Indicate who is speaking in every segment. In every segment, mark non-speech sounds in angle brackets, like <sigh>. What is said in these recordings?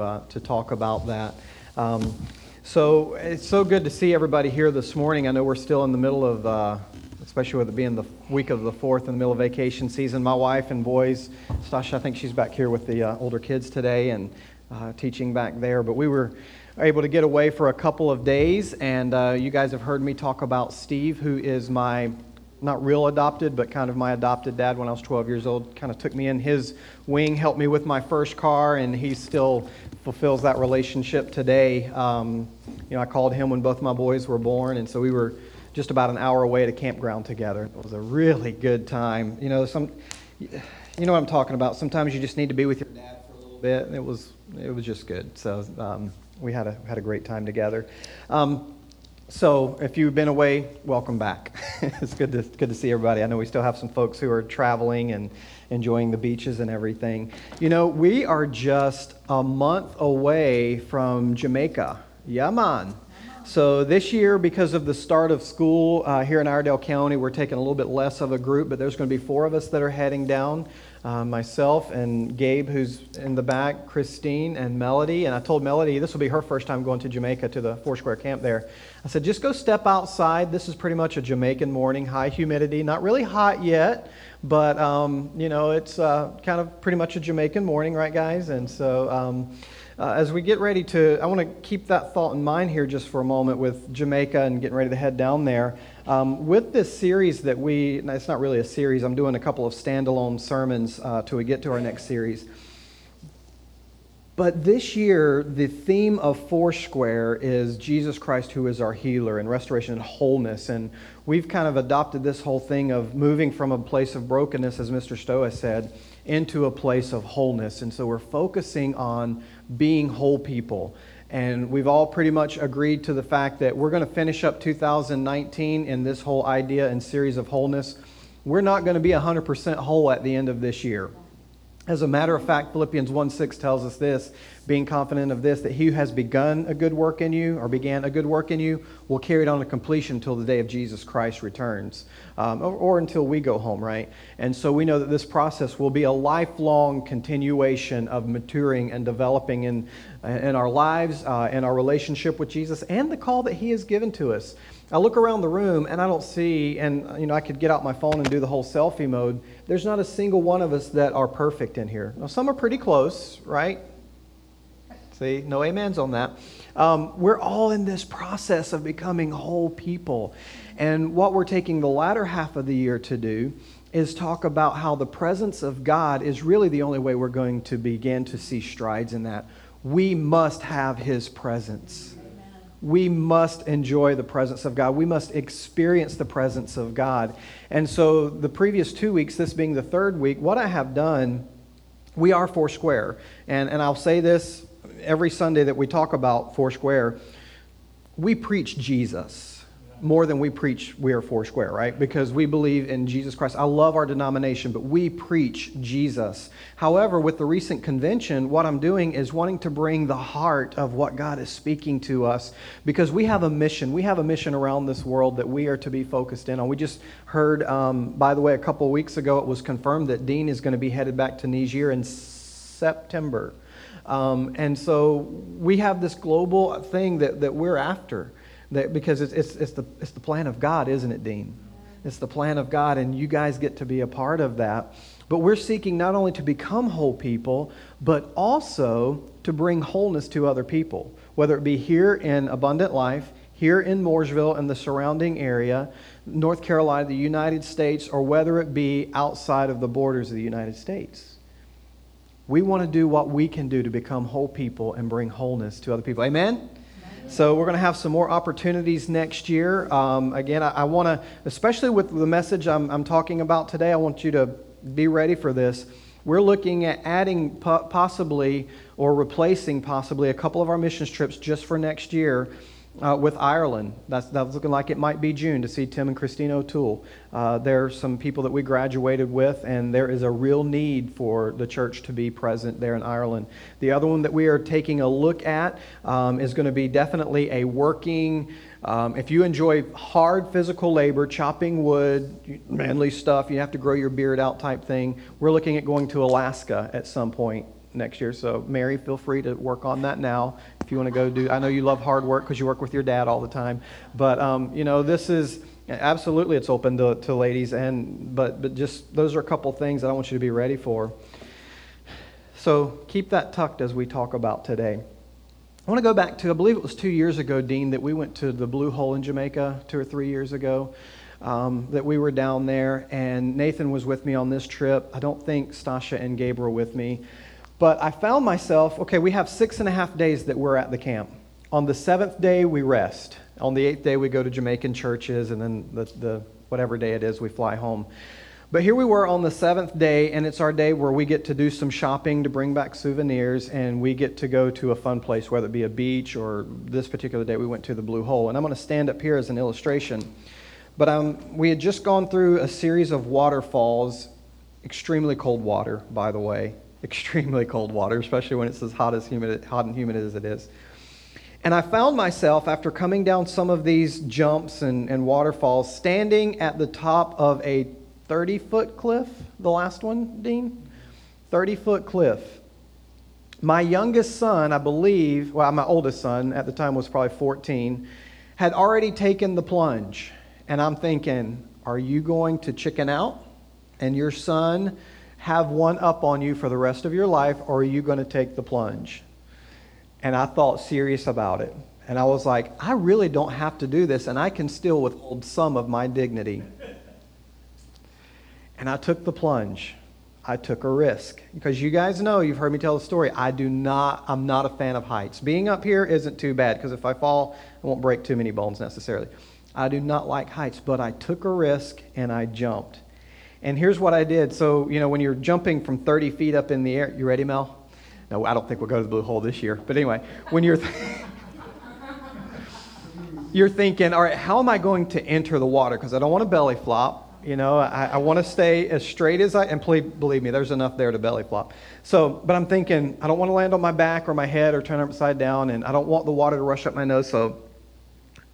Speaker 1: to, uh, to talk about that. Um, so it's so good to see everybody here this morning. I know we're still in the middle of, uh, especially with it being the week of the 4th in the middle of vacation season. My wife and boys, Stasha, I think she's back here with the uh, older kids today and uh, teaching back there. But we were able to get away for a couple of days, and uh, you guys have heard me talk about Steve, who is my not real adopted, but kind of my adopted dad when I was 12 years old. Kind of took me in his wing, helped me with my first car, and he still fulfills that relationship today. Um, you know, I called him when both my boys were born, and so we were just about an hour away at a campground together. It was a really good time. You know, some, you know what I'm talking about. Sometimes you just need to be with your dad for a little bit, it was it was just good. So um, we had a had a great time together. Um, so, if you've been away, welcome back. <laughs> it's good to, good to see everybody. I know we still have some folks who are traveling and enjoying the beaches and everything. You know, we are just a month away from Jamaica. Yaman. So, this year, because of the start of school uh, here in Iredell County, we're taking a little bit less of a group, but there's going to be four of us that are heading down uh, myself and Gabe, who's in the back, Christine and Melody. And I told Melody this will be her first time going to Jamaica to the Foursquare camp there. I said, just go step outside. This is pretty much a Jamaican morning, high humidity, not really hot yet, but um, you know it's uh, kind of pretty much a Jamaican morning, right, guys? And so. Um, uh, as we get ready to, I want to keep that thought in mind here just for a moment with Jamaica and getting ready to head down there. Um, with this series that we, it's not really a series, I'm doing a couple of standalone sermons uh, till we get to our next series. But this year, the theme of Foursquare is Jesus Christ, who is our healer, and restoration and wholeness. And we've kind of adopted this whole thing of moving from a place of brokenness, as Mr. Stoa said, into a place of wholeness. And so we're focusing on being whole people. And we've all pretty much agreed to the fact that we're going to finish up 2019 in this whole idea and series of wholeness. We're not going to be 100% whole at the end of this year. As a matter of fact, Philippians 1 6 tells us this, being confident of this, that he who has begun a good work in you, or began a good work in you, will carry it on to completion until the day of Jesus Christ returns, um, or, or, until we go home, right? And so we know that this process will be a lifelong continuation of maturing and developing in, in our lives, uh, in our relationship with Jesus, and the call that he has given to us. I look around the room and I don't see, and you know, I could get out my phone and do the whole selfie mode. There's not a single one of us that are perfect in here. Now, some are pretty close, right? See, no amens on that. Um, we're all in this process of becoming whole people. And what we're taking the latter half of the year to do is talk about how the presence of God is really the only way we're going to begin to see strides in that. We must have His presence we must enjoy the presence of God. We must experience the presence of God. And so, the previous two weeks, this being the third week, what I have done, we are Foursquare. And, and I'll say this every Sunday that we talk about Foursquare, we preach Jesus more than we preach we are Foursquare, right? Because we believe in Jesus Christ. I love our denomination, but we preach Jesus. However, with the recent convention, what I'm doing is wanting to bring the heart of what God is speaking to us because we have a mission. We have a mission around this world that we are to be focused in on. We just heard, um, by the way, a couple of weeks ago, it was confirmed that Dean is going to be headed back to Niger in September. Um, and so we have this global thing that, that we're after. That, because it's, it's, it's, the, it's the plan of God, isn't it, Dean? It's the plan of God, and you guys get to be a part of that. But we're seeking not only to become whole people, but also to bring wholeness to other people, whether it be here in Abundant Life, here in Mooresville and the surrounding area, North Carolina, the United States, or whether it be outside of the borders of the United States. We want to do what we can do to become whole people and bring wholeness to other people. Amen? So we're going to have some more opportunities next year. Um, again, I, I want to, especially with the message I'm, I'm, talking about today, I want you to be ready for this. We're looking at adding possibly or replacing possibly a couple of our missions trips just for next year uh, with Ireland. That's, that's looking like it might be June to see Tim and Christine O'Toole. Uh, there are some people that we graduated with, and there is a real need for the church to be present there in Ireland. The other one that we are taking a look at um, is going to be definitely a working. Um, if you enjoy hard physical labor, chopping wood, manly stuff, you have to grow your beard out type thing, we're looking at going to Alaska at some point next year. So, Mary, feel free to work on that now you want to go do. I know you love hard work because you work with your dad all the time. But, um, you know, this is absolutely it's open to, to ladies, and but, but just those are a couple things that I want you to be ready for. So, keep that tucked as we talk about today. I want to go back to, I believe it was two years ago, Dean, that we went to the Blue Hole in Jamaica two or three years ago um, that we were down there, and Nathan was with me on this trip. I don't think Stasha and Gabe were with me. But I found myself, okay, we have six and a half days that we're at the camp. On the seventh day, we rest. On the eighth day, we go to Jamaican churches, and then the, the whatever day it is, we fly home. But here we were on the seventh day, and it's our day where we get to do some shopping to bring back souvenirs, and we get to go to a fun place, whether it be a beach or this particular day we went to the Blue Hole. And I'm going to stand up here as an illustration. But um, we had just gone through a series of waterfalls, extremely cold water, by the way, extremely cold water, especially when it's as hot as humid, hot and humid as it is. And I found myself, after coming down some of these jumps and, and waterfalls, standing at the top of a 30 foot cliff, the last one, Dean? 30 foot cliff. My youngest son, I believe, well, my oldest son at the time was probably 14, had already taken the plunge. And I'm thinking, are you going to chicken out and your son have one up on you for the rest of your life, or are you going to take the plunge? And I thought serious about it. And I was like, I really don't have to do this, and I can still withhold some of my dignity. And I took the plunge. I took a risk because you guys know you've heard me tell the story. I do not. I'm not a fan of heights. Being up here isn't too bad because if I fall, I won't break too many bones necessarily. I do not like heights, but I took a risk and I jumped. And here's what I did. So, you know, when you're jumping from 30 feet up in the air, you ready, Mel? No, I don't think we'll go to the blue hole this year. But anyway, when you're th- <laughs> you're thinking, all right, how am I going to enter the water? Because I don't want to belly flop. You know, I, I want to stay as straight as I and please believe me, there's enough there to belly flop. So, but I'm thinking, I don't want to land on my back or my head or turn upside down, and I don't want the water to rush up my nose. So,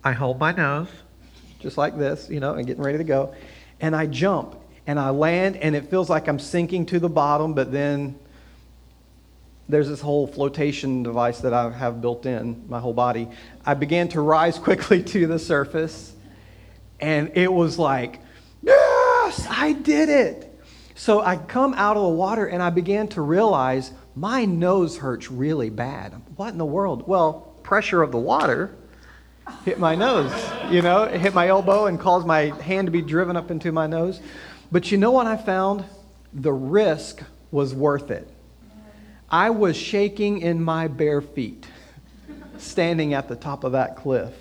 Speaker 1: I hold my nose just like this, you know, and getting ready to go. And I jump and I land, and it feels like I'm sinking to the bottom, but then there's this whole flotation device that I have built in my whole body. I began to rise <laughs> quickly to the surface, and it was like, yes, I did it. So I come out of the water and I began to realize my nose hurts really bad. What in the world? Well, pressure of the water hit my nose. You know, it hit my elbow and caused my hand to be driven up into my nose. But you know what I found? The risk was worth it. I was shaking in my bare feet, standing at the top of that cliff.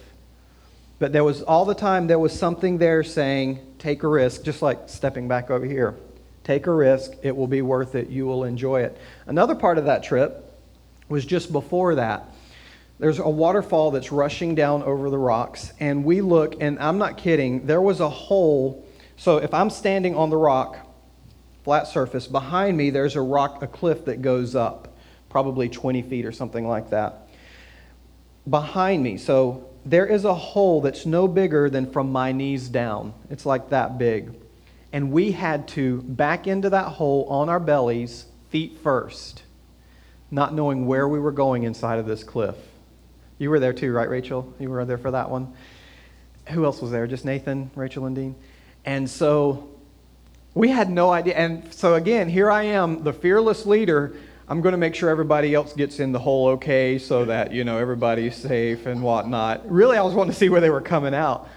Speaker 1: But there was all the time, there was something there saying, take a risk, just like stepping back over here. Take a risk, it will be worth it, you will enjoy it. Another part of that trip was just before that there's a waterfall that's rushing down over the rocks, and we look, and I'm not kidding, there was a hole. So if I'm standing on the rock, flat surface, behind me there's a rock, a cliff that goes up, probably 20 feet or something like that. Behind me, so there is a hole that's no bigger than from my knees down. It's like that big. And we had to back into that hole on our bellies, feet first, not knowing where we were going inside of this cliff. You were there too, right, Rachel? You were there for that one. Who else was there? Just Nathan, Rachel, and Dean. And so we had no idea. And so again, here I am, the fearless leader. I'm going to make sure everybody else gets in the hole okay so that, you know, everybody's safe and whatnot. Really, I was wanting to see where they were coming out.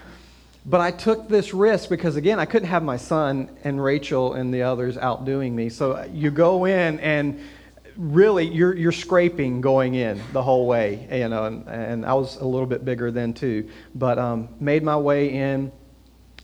Speaker 1: But I took this risk because, again, I couldn't have my son and Rachel and the others outdoing me. So you go in and really you're, you're scraping going in the whole way you know and, and i was a little bit bigger then too but um, made my way in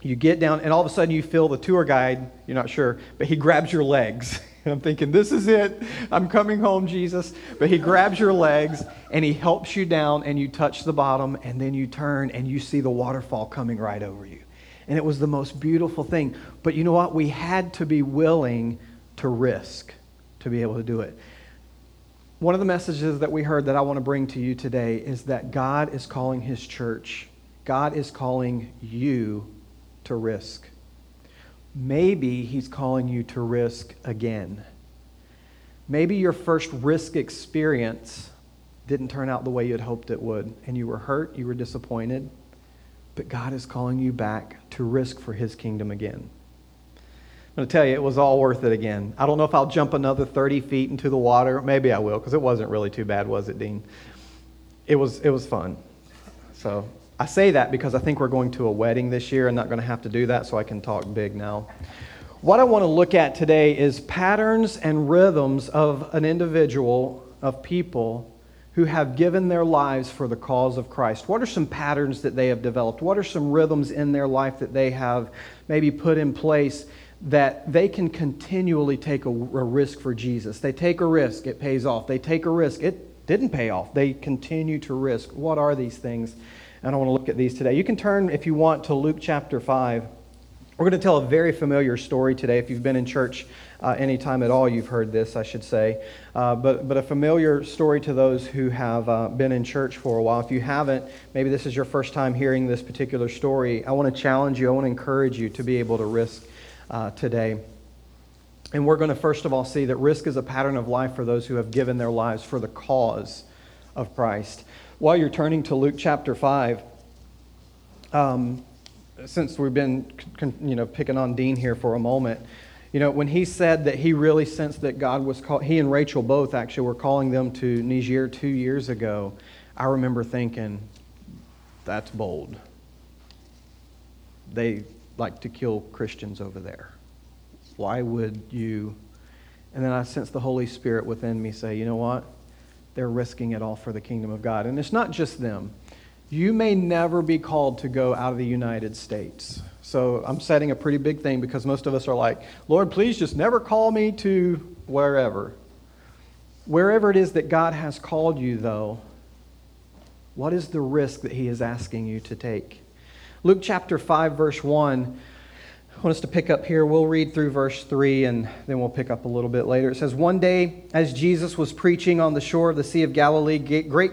Speaker 1: you get down and all of a sudden you feel the tour guide you're not sure but he grabs your legs. <laughs> And i'm thinking this is it. I'm coming home jesus. But he grabs your legs and he helps you down and you touch the bottom and then you turn and you see the waterfall coming right over you. And it was the most beautiful thing. But you know what? We had to be willing to risk to be able to do it. One of the messages that we heard that I want to bring to you today is that God is calling His church, God is calling you to risk. Maybe He's calling you to risk again. Maybe your first risk experience didn't turn out the way you had hoped it would, and you were hurt, you were disappointed, but God is calling you back to risk for His kingdom again. I'm going to tell you, it was all worth it again. I don't know if I'll jump another 30 feet into the water. Maybe I will, because it wasn't really too bad, was it, Dean? It was, it was fun. So I say that because I think we're going to a wedding this year. I'm not going to have to do that, so I can talk big now. What I want to look at today is patterns and rhythms of an individual, of people who have given their lives for the cause of Christ. What are some patterns that they have developed? What are some rhythms in their life that they have maybe put in place that they can continually take a, a risk for Jesus? They take a risk, it pays off. They take a risk, it didn't pay off. They continue to risk. What are these things? I want to look at these today. You can turn, if you want, to Luke chapter 5. We're going to tell a very familiar story today. If you've been in church uh, any time at all, you've heard this, I should say. Uh, but, but a familiar story to those who have uh, been in church for a while. If you haven't, maybe this is your first time hearing this particular story. I want to challenge you, I want to encourage you to be able to risk uh, today. And we're going to first of all see that risk is a pattern of life for those who have given their lives for the cause of Christ. While you're turning to Luke chapter 5, um, since we've been you know picking on Dean here for a moment, you know when he said that he really sensed that God was call, he and Rachel both actually were calling them to Niger two years ago. I remember thinking, that's bold. They like to kill Christians over there. Why would you? And then I sensed the Holy Spirit within me say, you know what? They're risking it all for the kingdom of God. And it's not just them you may never be called to go out of the United States. So I'm setting a pretty big thing because most of us are like, Lord, please just never call me to wherever. Wherever it is that God has called you, though, what is the risk that He is asking you to take? Luke chapter 5, verse 1. I want us to pick up here. We'll read through verse 3 and then we'll pick up a little bit later. It says, One day, as Jesus was preaching on the shore of the Sea of Galilee, great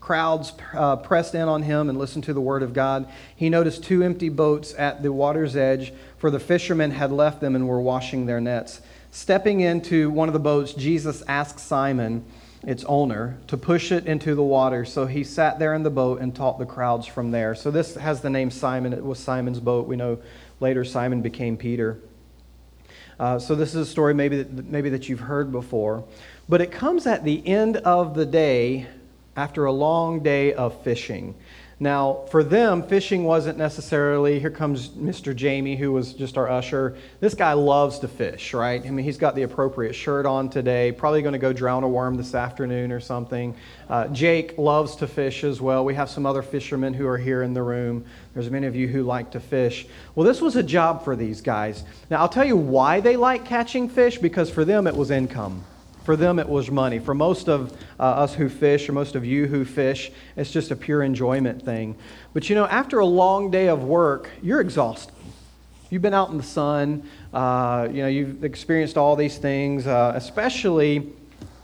Speaker 1: crowds uh, pressed in on him and listened to the word of God. He noticed two empty boats at the water's edge, for the fishermen had left them and were washing their nets. Stepping into one of the boats, Jesus asked Simon, its owner, to push it into the water. So he sat there in the boat and taught the crowds from there. So this has the name Simon. It was Simon's boat. We know later Simon became Peter. Uh, so this is a story maybe that, maybe that you've heard before. But it comes at the end of the day after a long day of fishing. Now, for them, fishing wasn't necessarily, here comes Mr. Jamie, who was just our usher. This guy loves to fish, right? I mean, he's got the appropriate shirt on today, probably going to go drown a worm this afternoon or something. Uh, Jake loves to fish as well. We have some other fishermen who are here in the room. There's many of you who like to fish. Well, this was a job for these guys. Now, I'll tell you why they like catching fish, because for them it was income. For them, it was money. For most of uh, us who fish, or most of you who fish, it's just a pure enjoyment thing. But you know, after a long day of work, you're exhausted. You've been out in the sun, uh, you know, you've experienced all these things, uh, especially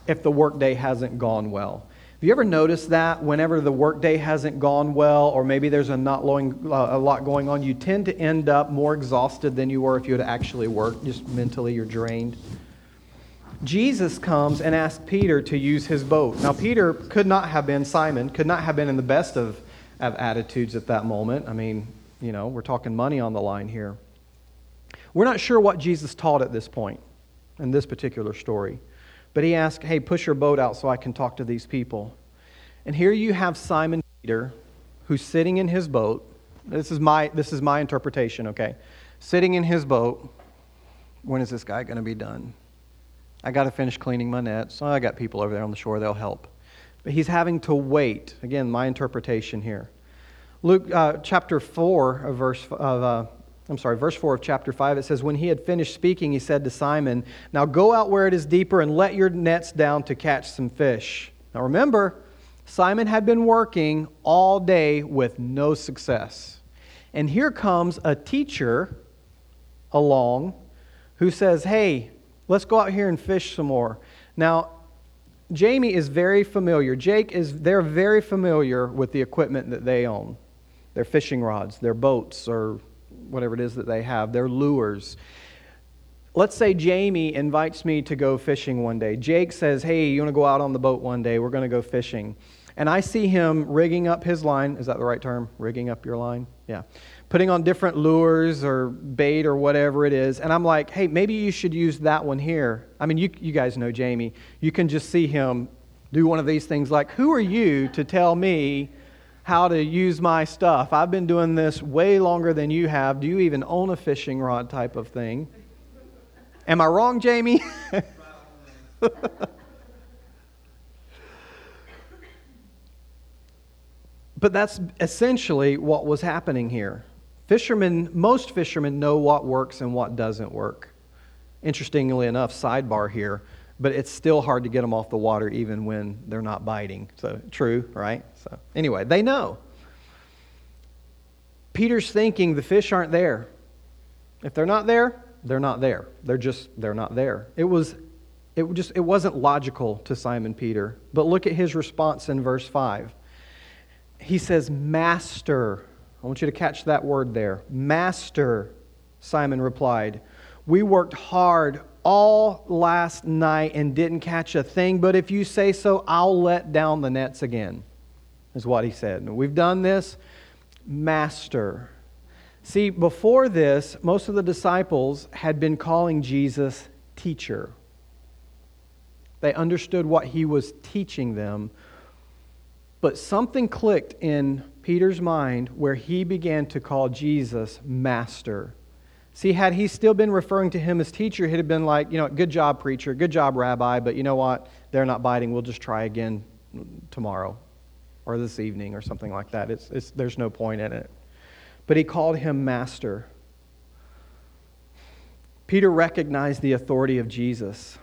Speaker 1: if the workday hasn't gone well. Have you ever noticed that whenever the workday hasn't gone well, or maybe there's a, not long, uh, a lot going on, you tend to end up more exhausted than you were if you had actually worked, just mentally you're drained? Jesus comes and asks Peter to use his boat. Now, Peter could not have been, Simon, could not have been in the best of, of attitudes at that moment. I mean, you know, we're talking money on the line here. We're not sure what Jesus taught at this point in this particular story. But he asked, Hey, push your boat out so I can talk to these people. And here you have Simon Peter, who's sitting in his boat. This is my, this is my interpretation, okay? Sitting in his boat. When is this guy going to be done? I got to finish cleaning my nets. So I got people over there on the shore, they'll help. But he's having to wait. Again, my interpretation here. Luke uh, chapter 4 of verse of uh, I'm sorry, verse 4 of chapter 5, it says, When he had finished speaking, he said to Simon, Now go out where it is deeper and let your nets down to catch some fish. Now remember, Simon had been working all day with no success. And here comes a teacher along who says, Hey, Let's go out here and fish some more. Now, Jamie is very familiar. Jake is, they're very familiar with the equipment that they own their fishing rods, their boats, or whatever it is that they have, their lures. let's say Jamie invites me to go fishing one day. Jake says, Hey, you want to go out on the boat one day? We're going to go fishing. And I see him rigging up his line. Is that the right term? Rigging up your line? Yeah. Putting on different lures or bait or whatever it is. And I'm like, hey, maybe you should use that one here. I mean, you, you guys know Jamie. You can just see him do one of these things like, who are you to tell me how to use my stuff? I've been doing this way longer than you have. Do you even own a fishing rod type of thing? Am I wrong, Jamie? <laughs> but that's essentially what was happening here. Fishermen, most fishermen know what works and what doesn't work. Interestingly enough, sidebar here, but it's still hard to get them off the water even when they're not biting. So, true, right? So, anyway, they know. Peter's thinking the fish aren't there. If they're not there, they're not there. They're just they're not there. It was it just it wasn't logical to Simon Peter. But look at his response in verse 5. He says, "Master." I want you to catch that word there. Master, Simon replied. We worked hard all last night and didn't catch a thing, but if you say so, I'll let down the nets again, is what he said. we've done this, Master. See, before this, most of the disciples had been calling Jesus teacher. They understood what he was teaching them, but something clicked in Peter's mind where he began to call Jesus master. See, had he still been referring to him as teacher, he'd have been like, you know, good job, preacher, good job, rabbi, but you know what? They're not biting. We'll just try again tomorrow or this evening or something like that. It's, it's, there's no point in it. But he called him master. Peter recognized the authority of Jesus.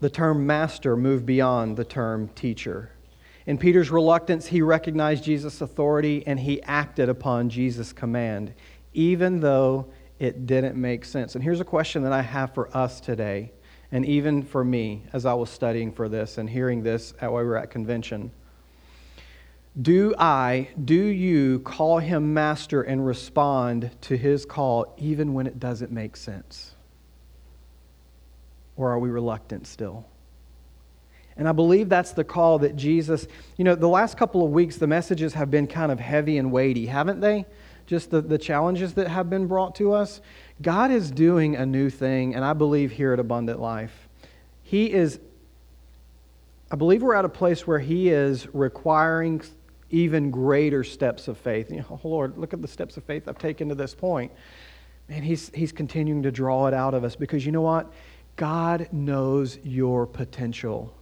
Speaker 1: The term master moved beyond the term teacher. In Peter's reluctance, he recognized Jesus' authority and he acted upon Jesus' command even though it didn't make sense. And here's a question that I have for us today, and even for me as I was studying for this and hearing this at while we were at convention. Do I, do you call him master and respond to his call even when it doesn't make sense? Or are we reluctant still? And I believe that's the call that Jesus, you know, the last couple of weeks, the messages have been kind of heavy and weighty, haven't they? just the, the challenges that have been brought to us, God is doing a new thing, and I believe here at Abundant Life. He is, I believe we're at a place where He is requiring even greater steps of faith. You know, oh <laughs> Lord, look at the steps of faith I've taken to this point. And he's, he's continuing to draw it out of us because you know what? God knows your potential.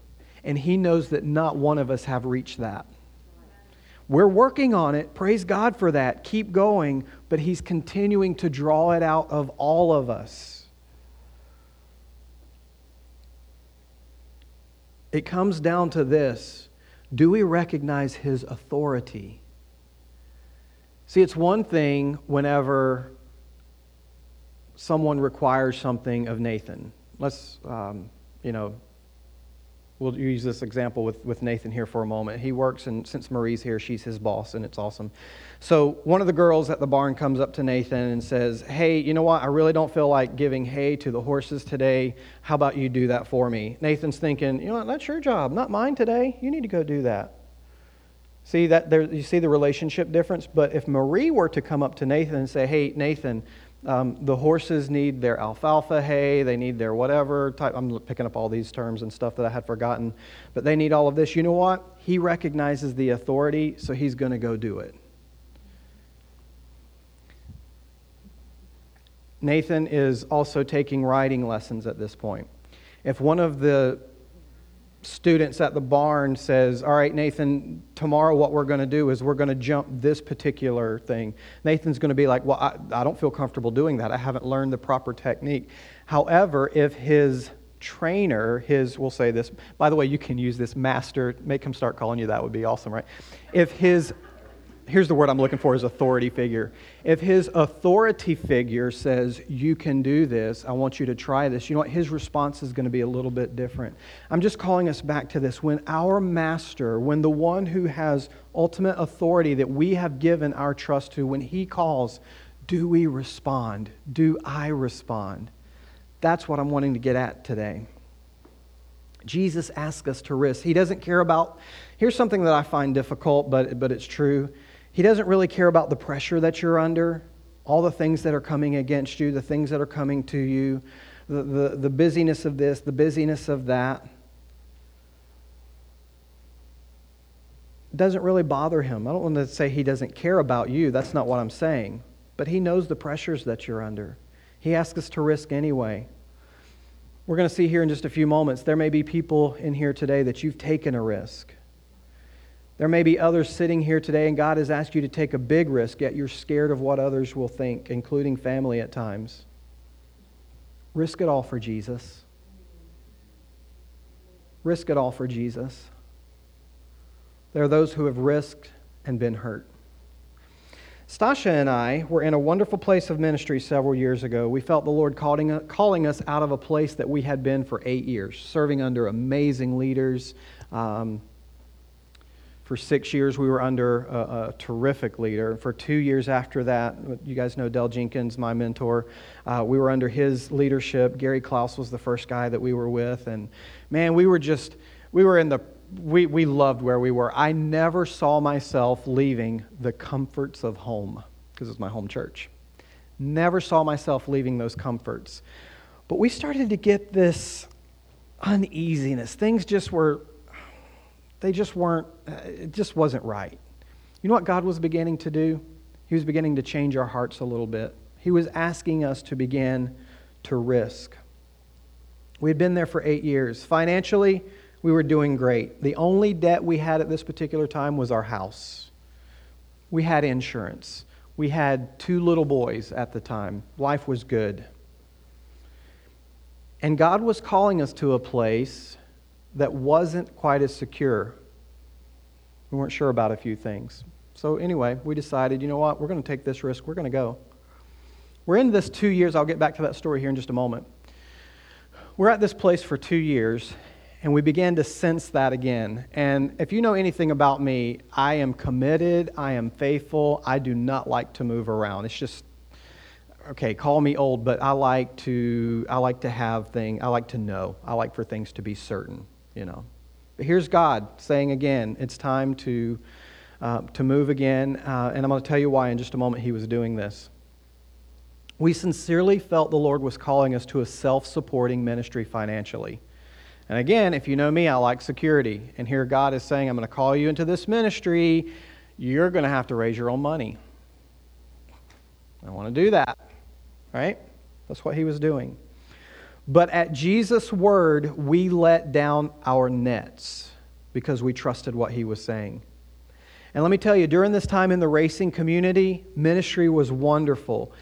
Speaker 1: And He knows that not one of us have reached that. We're working on it. Praise God for that. Keep going. But He's continuing to draw it out of all of us. It comes down to this do we recognize His authority? See, it's one thing whenever someone requires something of Nathan. Let's, um, you know, we'll use this example with, with Nathan here for a moment. He works, and since Marie's here, she's his boss, and it's awesome. So one of the girls at the barn comes up to Nathan and says, Hey, you know what? I really don't feel like giving hay to the horses today. How about you do that for me? Nathan's thinking, You know what? That's your job, not mine today. You need to go do that. See that there, you see the relationship difference. But if Marie were to come up to Nathan and say, "Hey, Nathan, um, the horses need their alfalfa hay, they need their whatever type. I'm picking up all these terms and stuff that I had forgotten, but they need all of this. You know what? He recognizes the authority, so he's going to go do it. Nathan is also taking riding lessons at this point. If one of the students at the barn says, All right, Nathan, tomorrow what we're going to do is we're going to jump this particular thing. Nathan's going to be like, Well, I, I don't feel comfortable doing that. I haven't learned the proper technique. However, if his trainer, his, we'll say this, by the way, you can use this master, make him start calling you that would be awesome, right? If his here's the word I'm looking for is authority figure. If his authority figure says, You can do this, I want you to try this, you know what? His response is going to be a little bit different. I'm just calling us back to this. When our master, when the one who has ultimate authority that we have given our trust to, when he calls, do we respond? Do I respond? That's what I'm wanting to get at today. Jesus asks us to risk. He doesn't care about, here's something that I find difficult, but, but it's true. He doesn't really care about the pressure that you're under, all the things that are coming against you, the things that are coming to you, the, the, the busyness of this, the busyness of that. It doesn't really bother him. I don't want to say he doesn't care about you. That's not what I'm saying. But he knows the pressures that you're under. He asks us to risk anyway. We're going to see here in just a few moments, there may be people in here today that you've taken a risk. There may be others sitting here today, and God has asked you to take a big risk, yet you're scared of what others will think, including family at times. Risk it all for Jesus. Risk it all for Jesus. There are those who have risked and been hurt. Stasha and I were in a wonderful place of ministry several years ago. We felt the Lord calling, calling us out of a place that we had been for eight years, serving under amazing leaders. Um, for six years, we were under a, a, terrific leader. For two years after that, you guys know Dell Jenkins, my mentor. Uh, we were under his leadership. Gary Klaus was the first guy that we were with. And man, we were just, we were in the we, we loved where we were. I never saw myself leaving the comforts of home because it was my home church. Never saw myself leaving those comforts. But we started to get this uneasiness. Things just were, they just weren't, uh, it just wasn't right. You know what God was beginning to do? He was beginning to change our hearts a little bit. He was asking us to begin to risk. We had been there for eight years. Financially, we were doing great. The only debt we had at this particular time was our house. We had insurance. We had two little boys at the time. Life was good. And God was calling us to a place that wasn't quite as secure. We weren't sure about a few things. So, anyway, we decided, you know what, we're going to take this risk. We're going to go. We're in this two years. I'll get back to that story here in just a moment. We're at this place for two years, and we began to sense that again. And if you know anything about me, I am committed, I am faithful, I do not like to move around. It's just okay, call me old, but I like to I like to have things, I like to know. I like for things to be certain, you know. But here's God saying again, it's time to uh, to move again, uh, and I'm going to tell you why in just a moment he was doing this. We sincerely felt the Lord was calling us to a self supporting ministry financially. And again, if you know me, I like security. And here God is saying, I'm going to call you into this ministry. You're going to have to raise your own money. I want to do that. Right? That's what he was doing. But at Jesus' word, we let down our nets because we trusted what he was saying. And let me tell you, during this time in the racing community, ministry was wonderful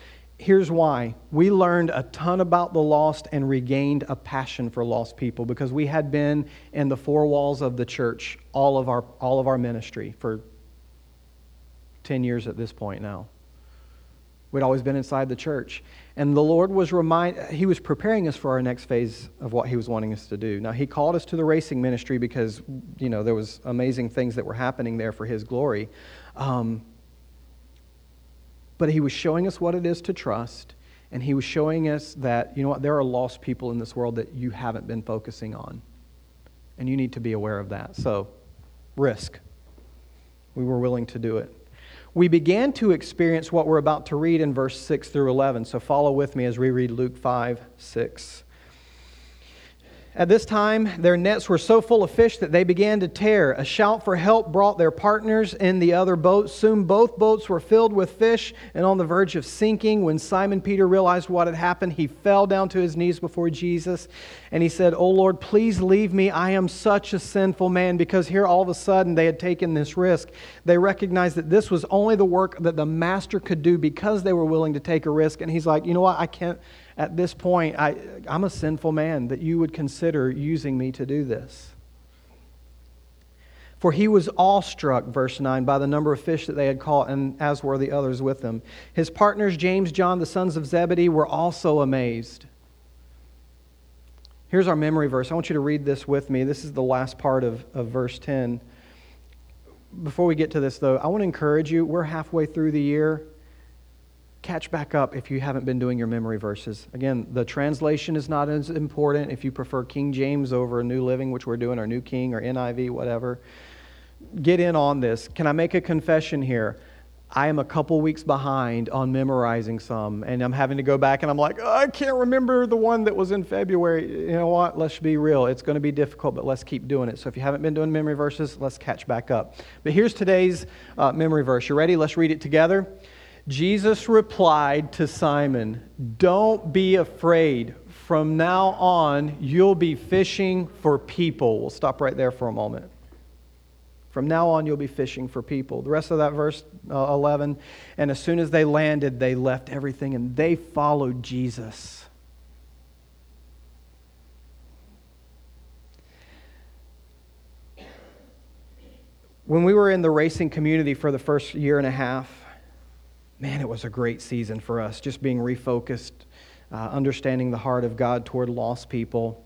Speaker 1: here's why. We learned a ton about the lost and regained a passion for lost people because we had been in the four walls of the church all of our, all of our ministry for 10 years at this point now. We'd always been inside the church. And the Lord was remind he was preparing us for our next phase of what he was wanting us to do. Now he called us to the racing ministry because you know there was amazing things that were happening there for his glory. Um, but he was showing us what it is to trust, and he was showing us that, you know what, there are lost people in this world that you haven't been focusing on. And you need to be aware of that. So, risk. We were willing to do it. We began to experience what we're about to read in verse 6 through 11. So, follow with me as we read Luke 5 6. At this time, their nets were so full of fish that they began to tear. A shout for help brought their partners in the other boat. Soon both boats were filled with fish and on the verge of sinking. When Simon Peter realized what had happened, he fell down to his knees before Jesus and he said, Oh Lord, please leave me. I am such a sinful man. Because here all of a sudden they had taken this risk. They recognized that this was only the work that the master could do because they were willing to take a risk. And he's like, You know what? I can't at this point, I, I'm a sinful man that you would consider using me to do this. For he was awestruck, verse 9, by the number of fish that they had caught, and as were the others with them. His partners, James, John, the sons of Zebedee, were also amazed. Here's our memory verse. I want you to read this with me. This is the last part of, of verse 10. Before we get to this, though, I want to encourage you. We're halfway through the year catch back up if you haven't been doing your memory verses. Again, the translation is not as important if you prefer King James over New Living, which we're doing, or New King or NIV, whatever. Get in on this. Can I make a confession here? I am a couple weeks behind on memorizing some, and I'm having to go back and I'm like, oh, I can't remember the one that was in February. You know what? Let's be real. It's going to be difficult, but let's keep doing it. So if you haven't been doing memory verses, let's catch back up. But here's today's uh, memory verse. You ready? Let's read it together. Jesus replied to Simon, Don't be afraid. From now on, you'll be fishing for people. We'll stop right there for a moment. From now on, you'll be fishing for people. The rest of that verse uh, 11. And as soon as they landed, they left everything and they followed Jesus. When we were in the racing community for the first year and a half, man, it was a great season for us, just being refocused, uh, understanding the heart of God toward lost people,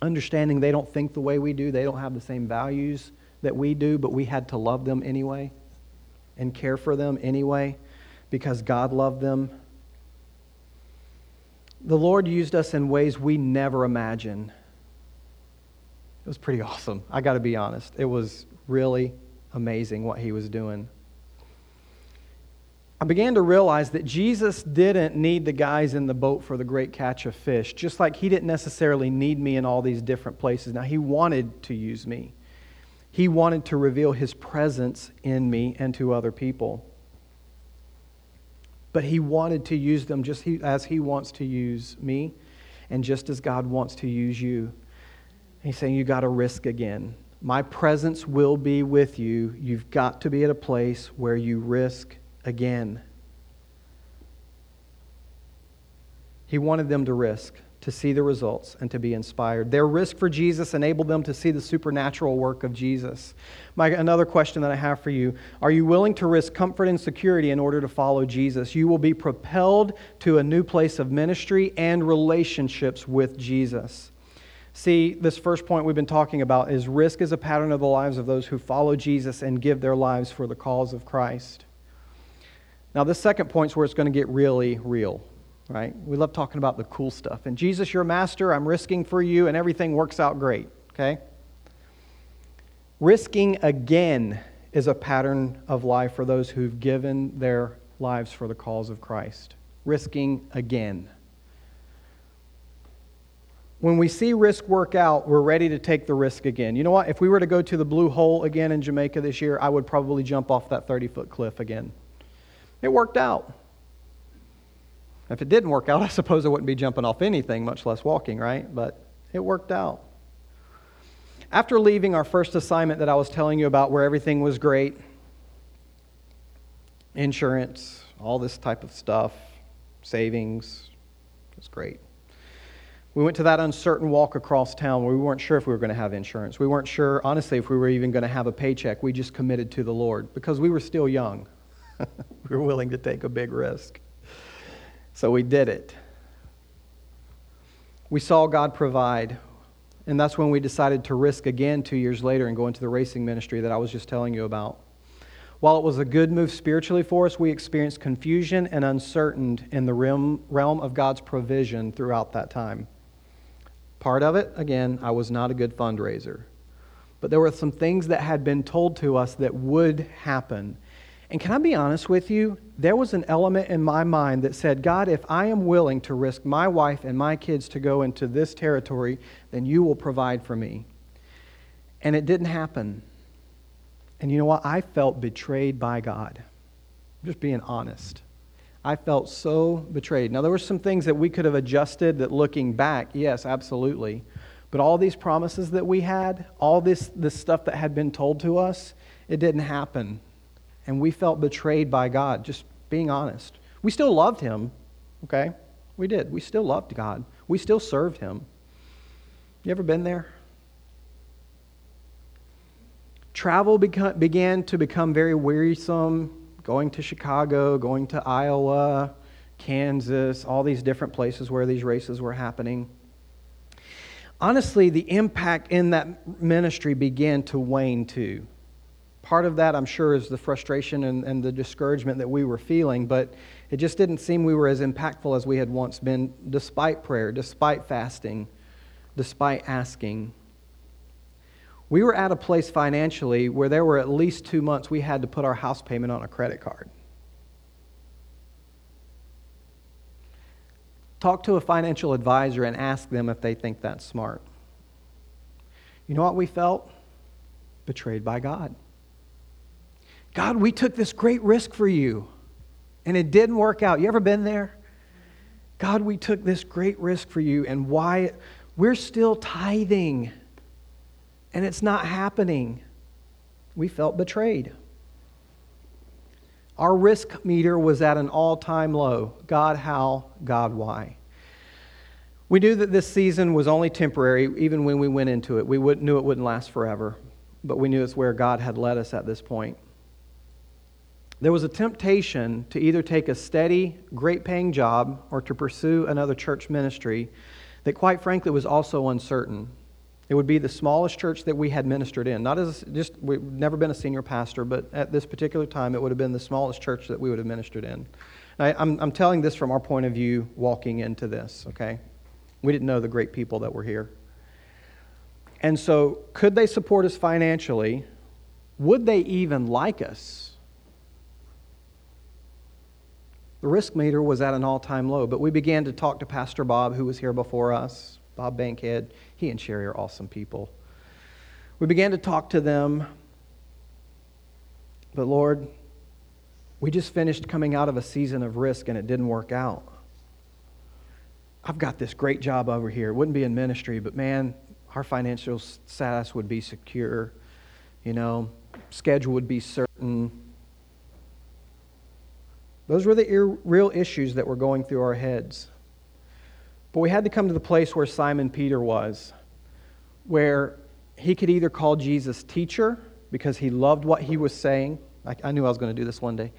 Speaker 1: understanding they don't think the way we do, they don't have the same values that we do, but we had to love them anyway and care for them anyway because God loved them. The Lord used us in ways we never imagined. It was pretty <laughs> awesome. I got to be honest. It was really amazing what He was doing. I began to realize that Jesus didn't need the guys in the boat for the great catch of fish, just like He didn't necessarily need me in all these different places. Now, He wanted to use me. He wanted to reveal his presence in me and to other people. But he wanted to use them just as he wants to use me and just as God wants to use you. He's saying, You got to risk again. My presence will be with you. You've got to be at a place where you risk again. He wanted them to risk to see the results and to be inspired. Their risk for Jesus enabled them to see the supernatural work of Jesus. My, another question that I have for you Are you willing to risk comfort and security in order to follow Jesus? You will be propelled to a new place of ministry and relationships with Jesus. See, this first point we've been talking about is risk is a pattern of the lives of those who follow Jesus and give their lives for the cause of Christ. Now, this second point is where it's going to get really real right? We love talking about the cool stuff. And Jesus, your master, I'm risking for you, and everything works out great, okay? Risking again is a pattern of life for those who've given their lives for the cause of Christ. Risking again. When we see risk work out, we're ready to take the risk again. You know what? If we were to go to the blue hole again in Jamaica this year, I would probably jump off that 30 foot cliff again. It worked out. If it didn't work out, <laughs> I suppose I wouldn't be jumping off anything, much less walking, right? But it worked out. After leaving our first assignment that I was telling you about, where everything was great insurance, all this type of stuff, savings, was great. We went to that uncertain walk across town where we weren't sure if we were going to have insurance. We weren't sure, honestly, if we were even going to have a paycheck. We just committed to the Lord because we were still young. We <laughs> were willing to take a big risk. So we did it. We saw God provide. And that's when we decided to risk again two years later and go into the racing ministry that I was just telling you about. While it was a good move spiritually for us, we experienced confusion and uncertainty in the realm, of God's provision throughout that time. Part of it, again, I was not a good fundraiser. But there were some things that had been told to us that would happen. And can I be honest with you? There was an element in my mind that said, God, if I am willing to risk my wife and my kids to go into this territory, then you will provide for me. And it didn't happen. And you know what? I felt betrayed by God. I'm just being honest. I felt so betrayed. Now, there were some things that we could have adjusted that looking back, yes, absolutely. But all these promises that we had, all this, this stuff that had been told to us, it didn't happen and we felt betrayed by God, just being honest. We still loved Him, okay? We did. We still loved God. We still served Him. You ever been there? Travel began to become very wearisome, going to Chicago, going to Iowa, Kansas, all these different places where these races were happening. Honestly, the impact in that ministry began to wane too. Part of that, I'm sure, is the frustration and, and the discouragement that we were feeling, but It just didn't seem we were as impactful as we had once been, despite prayer, despite fasting, despite asking. We were at a place financially where there were at least two months we had to put our house payment on a credit card. Talk to a financial advisor and ask them if they think that's smart. You know what we felt? Betrayed by God. God, we took this great risk for you and it didn't work out. You ever been there? God, we took this great risk for you and why we're still tithing and it's not happening. We felt betrayed. Our risk meter was at an all time low. God, how? God, why? We knew that this season was only temporary, even when we went into it. We knew it wouldn't last forever, but we knew it's where God had led us at this point. There was a temptation to either take a steady, great paying job or to pursue another church ministry that, quite frankly, was also uncertain. It would be the smallest church that we had ministered in. Not as just, we've never been a senior pastor, but at this particular time, it would have been the smallest church that we would have ministered in. I, I'm, I'm telling this from our point of view walking into this, okay? We didn't know the great people that were here. And so, could they support us financially? Would they even like us? The risk meter was at an all time low, but we began to talk to Pastor Bob, who was here before us, Bob Bankhead. He and Sherry are awesome people. We began to talk to them. But Lord, we just finished coming out of a season of risk and it didn't work out. I've got this great job over here. It wouldn't be in ministry, but man, our financial status would be secure. You know, schedule would be certain. Those were the ir- real issues that were going through our heads. But we had to come to the place where Simon Peter was, where he could either call Jesus teacher because he loved what he was saying. I, I knew I was going to do this one day.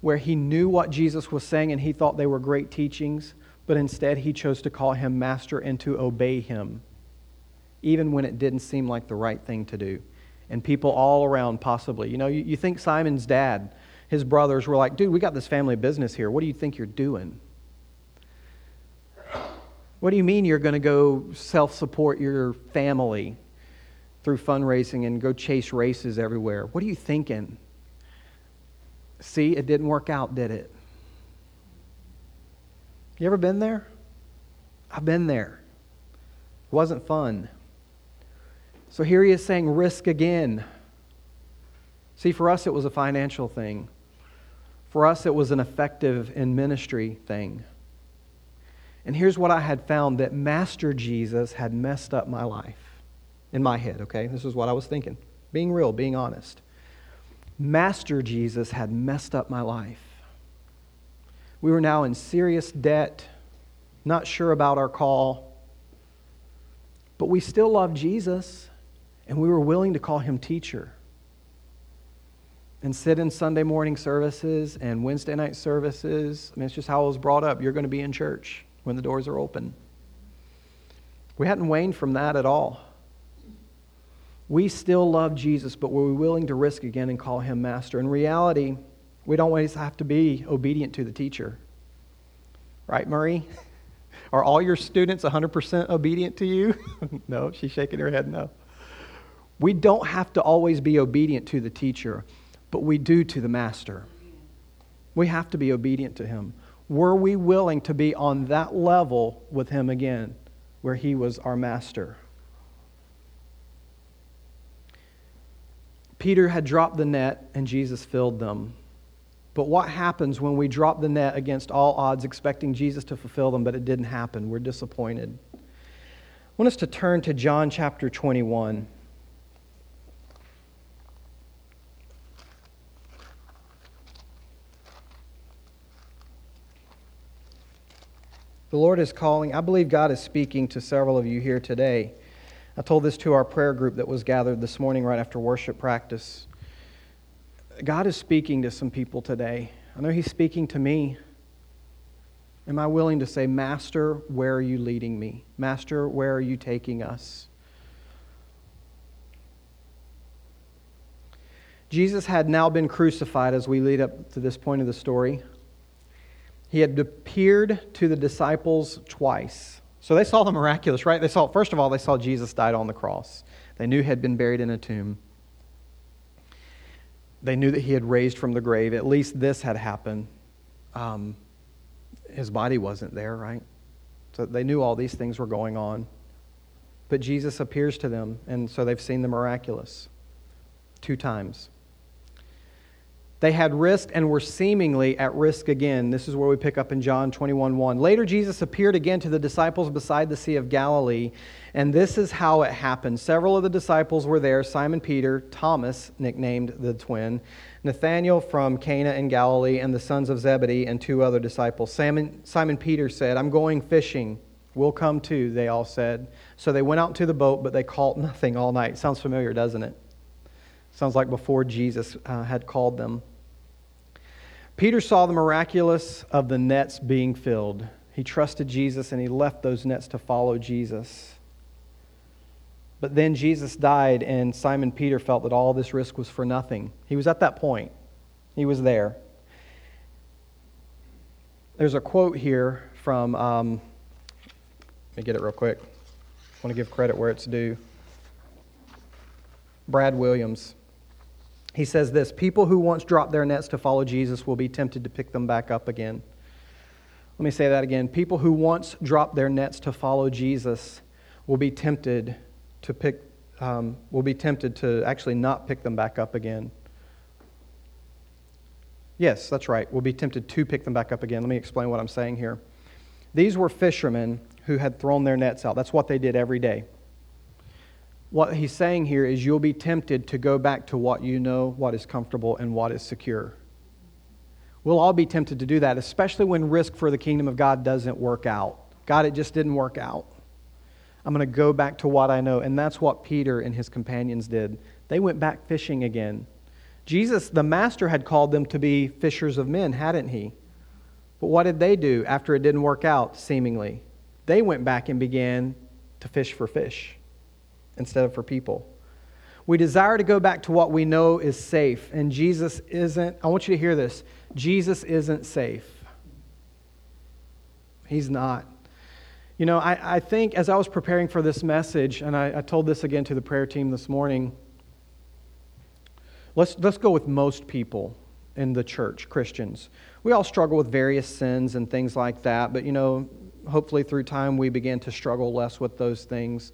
Speaker 1: Where he knew what Jesus was saying and he thought they were great teachings, but instead he chose to call him master and to obey him, even when it didn't seem like the right thing to do. And people all around, possibly. You know, you, you think Simon's dad, his brothers were like, dude, we got this family business here. What do you think you're doing? What do you mean you're going to go self support your family through fundraising and go chase races everywhere? What are you thinking? See, it didn't work out, did it? You ever been there? I've been there. It wasn't fun. So here he is saying, risk again. See, for us, it was a financial thing. For us, it was an effective in ministry thing. And here's what I had found that Master Jesus had messed up my life in my head, okay? This is what I was thinking. Being real, being honest. Master Jesus had messed up my life. We were now in serious debt, not sure about our call, but we still loved Jesus, and we were willing to call him teacher and sit in Sunday morning services and Wednesday night services. I mean, it's just how I was brought up. You're going to be in church when the doors are open. We hadn't waned from that at all. We still love Jesus, but were we willing to risk again and call him master? In reality, we don't always have to be obedient to the teacher. Right, Murray? <laughs> Are all your students 100% obedient to you? <laughs> no, she's shaking her head no. We don't have to always be obedient to the teacher, but we do to the master. We have to be obedient to him. Were we willing to be on that level with him again, where he was our master? Peter had dropped the net and Jesus filled them. But what happens when we drop the net against all odds, expecting Jesus to fulfill them, but it didn't happen? We're disappointed. I want us to turn to John chapter 21. The Lord is calling. I believe God is speaking to several of you here today. I told this to our prayer group that was gathered this morning right after worship practice. God is speaking to some people today. I know He's speaking to me. Am I willing to say, Master, where are you leading me? Master, where are you taking us? Jesus had now been crucified as we lead up to this point of the story. He had appeared to the disciples twice. So they saw the miraculous, right? They saw, first of all, they saw Jesus died on the cross. They knew he had been buried in a tomb. They knew that he had raised from the grave. At least this had happened. Um, his body wasn't there, right? So they knew all these things were going on. But Jesus appears to them, and so they've seen the miraculous two times. They had risk and were seemingly at risk again. This is where we pick up in John 21 1. Later, Jesus appeared again to the disciples beside the Sea of Galilee, and this is how it happened. Several of the disciples were there Simon Peter, Thomas, nicknamed the twin, Nathanael from Cana in Galilee, and the sons of Zebedee, and two other disciples. Simon, Simon Peter said, I'm going fishing. We'll come too, they all said. So they went out to the boat, but they caught nothing all night. Sounds familiar, doesn't it? Sounds like before Jesus uh, had called them. Peter saw the miraculous of the nets being filled. He trusted Jesus and he left those nets to follow Jesus. But then Jesus died, and Simon Peter felt that all this risk was for nothing. He was at that point, he was there. There's a quote here from, um, let me get it real quick. I want to give credit where it's due. Brad Williams. He says this People who once dropped their nets to follow Jesus will be tempted to pick them back up again. Let me say that again. People who once dropped their nets to follow Jesus will be tempted to pick, um, will be tempted to actually not pick them back up again. Yes, that's right. We'll be tempted to pick them back up again. Let me explain what I'm saying here. These were fishermen who had thrown their nets out. That's what they did every day. What he's saying here is you'll be tempted to go back to what you know, what is comfortable, and what is secure. We'll all be tempted to do that, especially when risk for the kingdom of God doesn't work out. God, it just didn't work out. I'm going to go back to what I know. And that's what Peter and his companions did. They went back fishing again. Jesus, the master, had called them to be fishers of men, hadn't he? But what did they do after it didn't work out, seemingly? They went back and began to fish for fish instead of for people. We desire to go back to what we know is safe, and Jesus isn't. I want you to hear this Jesus isn't safe. He's not. You know, I, I think as I was preparing for this message, and I, I told this again to the prayer team this morning, let's, let's go with most people in the church, Christians. We all struggle with various sins and things like that, but you know, hopefully through time we begin to struggle less with those things.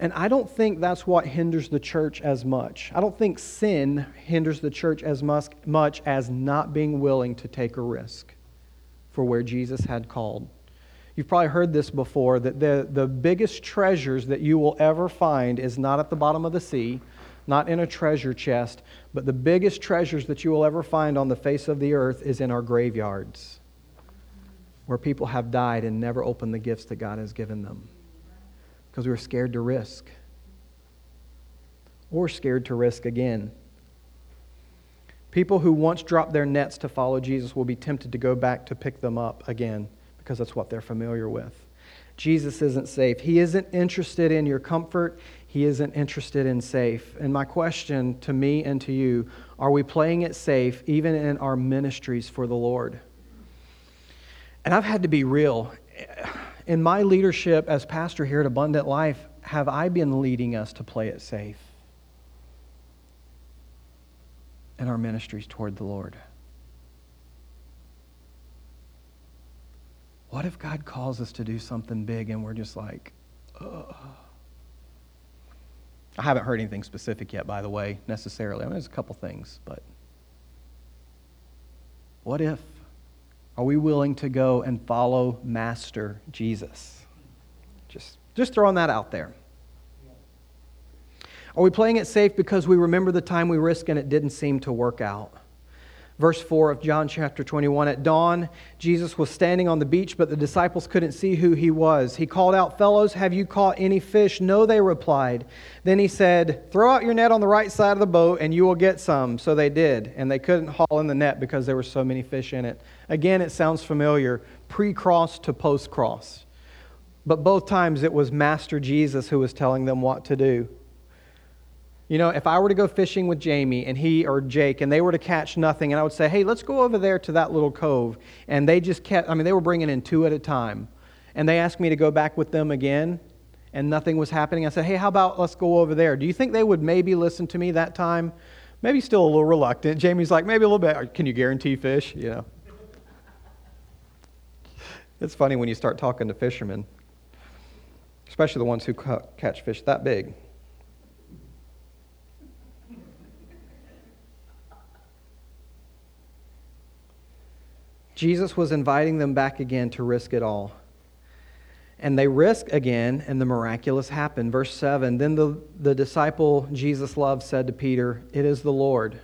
Speaker 1: And I don't think that's what hinders the church as much. I don't think sin hinders the church as much as not being willing to take a risk for where Jesus had called. You've probably heard this before that the, the biggest treasures that you will ever find is not at the bottom of the sea, not in a treasure chest, but the biggest treasures that you will ever find on the face of the earth is in our graveyards, where people have died and never opened the gifts that God has given them because we were scared to risk or scared to risk again. People who once dropped their nets to follow Jesus will be tempted to go back to pick them up again because that's what they're familiar with. Jesus isn't safe. He isn't interested in your comfort. He isn't interested in safe. And my question to me and to you are we playing it safe even in our ministries for the Lord? And I've had to be real in my leadership as pastor here at Abundant Life, have I been leading us to play it safe in our ministries toward the Lord? What if God calls us to do something big and we're just like, Ugh. I haven't heard anything specific yet, by the way, necessarily. I mean, there's a couple things, but what if? Are we willing to go and follow Master Jesus? Just, just throwing that out there. Are we playing it safe because we remember the time we risked and it didn't seem to work out? Verse 4 of John chapter 21 At dawn, Jesus was standing on the beach, but the disciples couldn't see who he was. He called out, Fellows, have you caught any fish? No, they replied. Then he said, Throw out your net on the right side of the boat, and you will get some. So they did, and they couldn't haul in the net because there were so many fish in it. Again, it sounds familiar pre cross to post cross. But both times it was Master Jesus who was telling them what to do. You know, if I were to go fishing with Jamie and he or Jake and they were to catch nothing, and I would say, hey, let's go over there to that little cove. And they just kept, I mean, they were bringing in two at a time. And they asked me to go back with them again, and nothing was happening. I said, hey, how about let's go over there? Do you think they would maybe listen to me that time? Maybe still a little reluctant. Jamie's like, maybe a little bit. Can you guarantee fish? You know. <laughs> It's funny when you start talking to fishermen, especially the ones who catch fish that big. Jesus was inviting them back again to risk it all. And they risk again, and the miraculous happened. Verse 7 Then the, the disciple Jesus loved said to Peter, It is the Lord.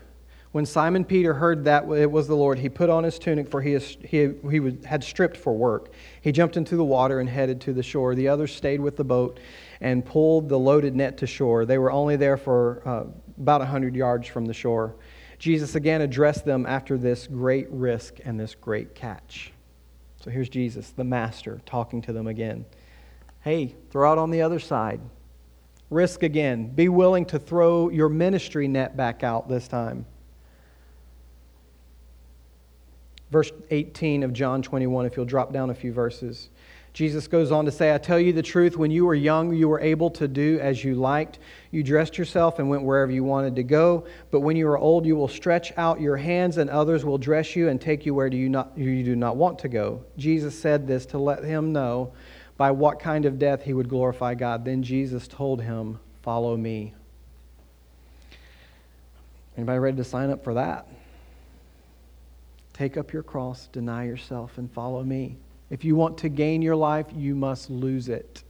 Speaker 1: When Simon Peter heard that it was the Lord, he put on his tunic, for he, he, he had stripped for work. He jumped into the water and headed to the shore. The others stayed with the boat and pulled the loaded net to shore. They were only there for uh, about 100 yards from the shore. Jesus again addressed them after this great risk and this great catch. So here's Jesus, the master, talking to them again. Hey, throw out on the other side. Risk again. Be willing to throw your ministry net back out this time. Verse 18 of John 21, if you'll drop down a few verses. Jesus goes on to say, I tell you the truth, when you were young, you were able to do as you liked. You dressed yourself and went wherever you wanted to go. But when you are old, you will stretch out your hands, and others will dress you and take you where do you, not, you do not want to go. Jesus said this to let him know by what kind of death he would glorify God. Then Jesus told him, Follow me. Anybody ready to sign up for that? Take up your cross, deny yourself, and follow me. If you want to gain your life, you must lose it.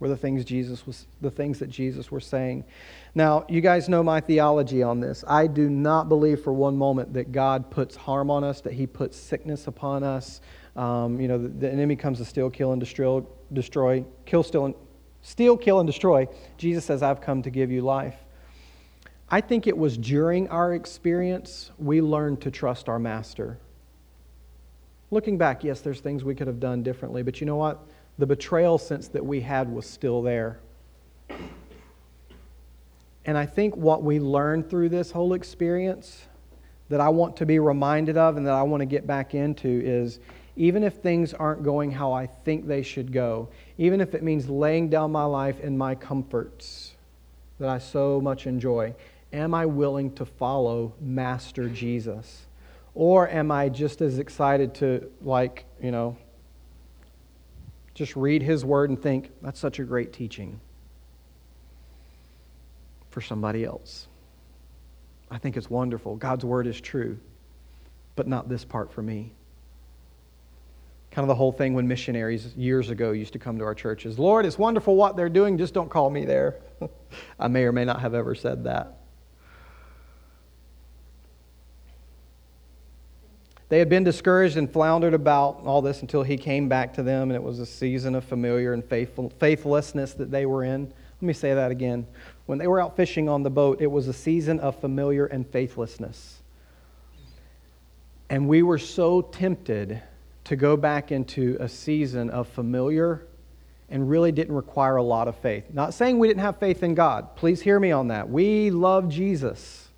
Speaker 1: Were the things Jesus was the things that Jesus were saying. Now, you guys know my theology on this. I do not believe for one moment that God puts harm on us, that He puts sickness upon us. Um, you know, the, the, enemy comes to steal, kill, and destroy, destroy kill, steal, and steal, kill, and destroy. Jesus says, "I've come to give you life." I think it was during our experience we learned to trust our master. Looking back, yes, there's things we could have done differently, but you know what? The betrayal sense that we had was still there. And I think what we learned through this whole experience that I want to be reminded of and that I want to get back into is even if things aren't going how I think they should go, even if it means laying down my life in my comforts that I so much enjoy, Am I willing to follow Master Jesus? Or am I just as excited to, like, you know, just read his word and think, that's such a great teaching for somebody else? I think it's wonderful. God's word is true, but not this part for me. Kind of the whole thing when missionaries years ago used to come to our churches Lord, it's wonderful what they're doing, just don't call me there. <laughs> I may or may not have ever said that. They had been discouraged and floundered about all this until he came back to them, and it was a season of familiar and faithful, faithlessness that they were in. Let me say that again. When they were out fishing on the boat, it was a season of familiar and faithlessness. And we were so tempted to go back into a season of familiar and really didn't require a lot of faith. Not saying we didn't have faith in God. Please hear me on that. We love Jesus.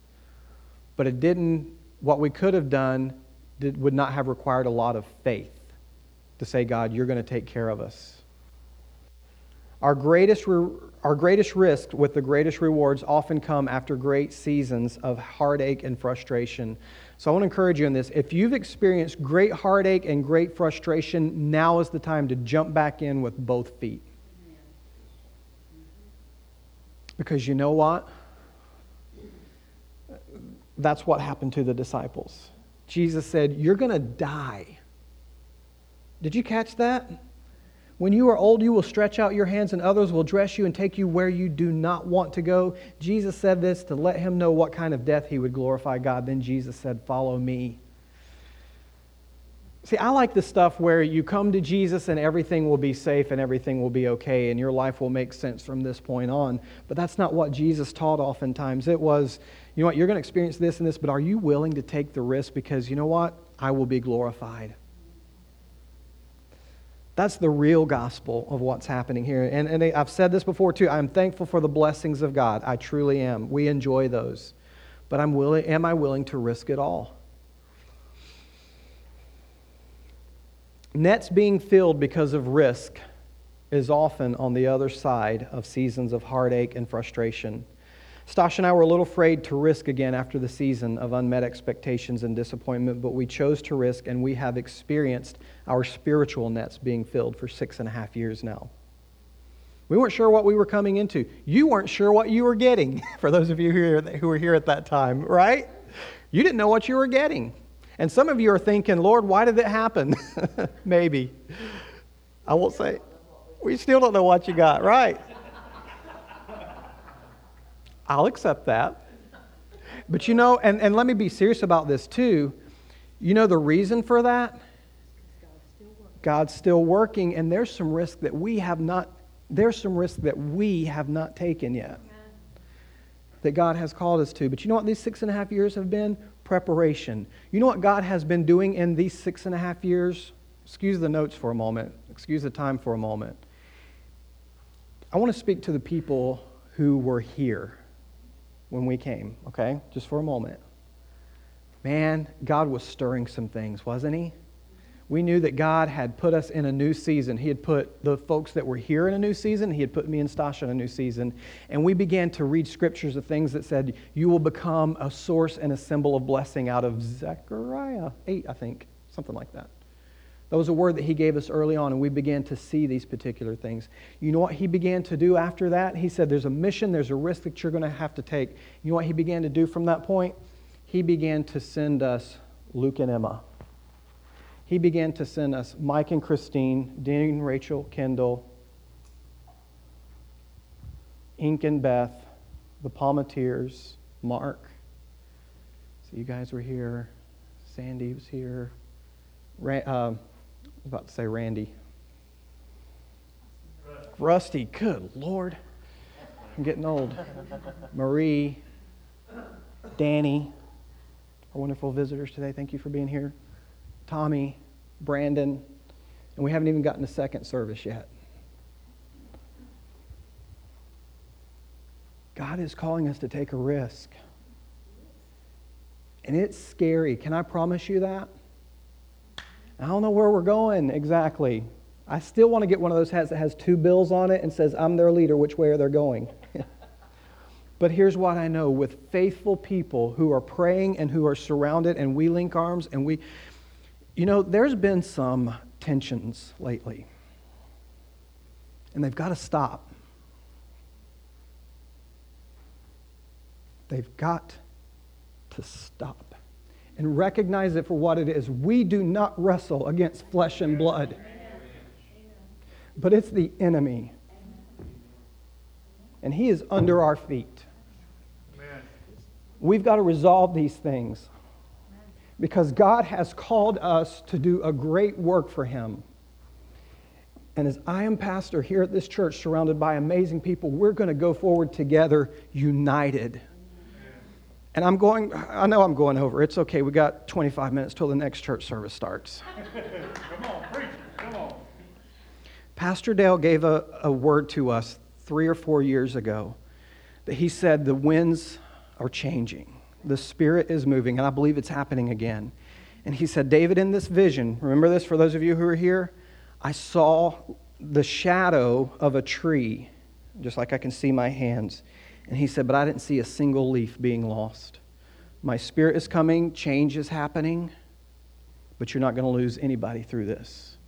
Speaker 1: But it didn't, what we could have done did, would not have required a lot of faith to say, God, you're going to take care of us. Our greatest, our greatest risk with the greatest rewards often come after great seasons of heartache and frustration. So I want to encourage you in this. If you've experienced great heartache and great frustration, now is the time to jump back in with both feet. Because you know what? That's what happened to the disciples. Jesus said, You're going to die. Did you catch that? When you are old, you will stretch out your hands, and others will dress you and take you where you do not want to go. Jesus said this to let him know what kind of death he would glorify God. Then Jesus said, Follow me. See, I like the stuff where you come to Jesus and everything will be safe and everything will be okay and your life will make sense from this point on. But that's not what Jesus taught oftentimes. It was, you know what, you're going to experience this and this, but are you willing to take the risk because you know what? I will be glorified. That's the real gospel of what's happening here. And, and I've said this before too. I'm thankful for the blessings of God. I truly am. We enjoy those. But I'm willing, am I willing to risk it all? Nets being filled because of risk is often on the other side of seasons of heartache and frustration. Stasha and I were a little afraid to risk again after the season of unmet expectations and disappointment, but we chose to risk and we have experienced our spiritual nets being filled for six and a half years now. We weren't sure what we were coming into. You weren't sure what you were getting, <laughs> for those of you here who were here at that time, right? You didn't know what you were getting. And some of you are thinking, Lord, why did it happen? <laughs> Maybe. I won't say. We still don't know what you got, right? I'll accept that. But you know, and, and let me be serious about this too. You know the reason for that? God's still working, and there's some risk that we have not, there's some risk that we have not taken yet. That God has called us to. But you know what these six and a half years have been? Preparation. You know what God has been doing in these six and a half years? Excuse the notes for a moment. Excuse the time for a moment. I want to speak to the people who were here when we came, okay? Just for a moment. Man, God was stirring some things, wasn't He? We knew that God had put us in a new season. He had put the folks that were here in a new season. He had put me and Stasha in a new season. And we began to read scriptures of things that said, You will become a source and a symbol of blessing out of Zechariah 8, I think, something like that. That was a word that he gave us early on, and we began to see these particular things. You know what he began to do after that? He said, There's a mission, there's a risk that you're going to have to take. You know what he began to do from that point? He began to send us Luke and Emma. He began to send us Mike and Christine, Dean, Rachel, Kendall, Ink and Beth, the Palmatiers, Mark. So you guys were here. Sandy was here. Uh, about to say Randy. Rusty, good Lord. I'm getting old. Marie, Danny, our wonderful visitors today. Thank you for being here. Tommy, Brandon, and we haven't even gotten a second service yet. God is calling us to take a risk. And it's scary. Can I promise you that? I don't know where we're going exactly. I still want to get one of those hats that has two bills on it and says, I'm their leader, which way are they going? <laughs> but here's what I know with faithful people who are praying and who are surrounded, and we link arms, and we, you know, there's been some tensions lately, and they've got to stop. They've got to stop and recognize it for what it is. We do not wrestle against flesh and blood, but it's the enemy. And he is under our feet. We've got to resolve these things because God has called us to do a great work for him. And as I am pastor here at this church, surrounded by amazing people, we're going to go forward together, united. And I'm going, I know I'm going over. It's okay. We got 25 minutes till the next church service starts. <laughs> come on, preach Come on. Pastor Dale gave a, a word to us three or four years ago that he said the winds are changing, the Spirit is moving, and I believe it's happening again. And he said, David, in this vision, remember this for those of you who are here? I saw the shadow of a tree, just like I can see my hands. And he said, But I didn't see a single leaf being lost. My spirit is coming, change is happening, but you're not going to lose anybody through this.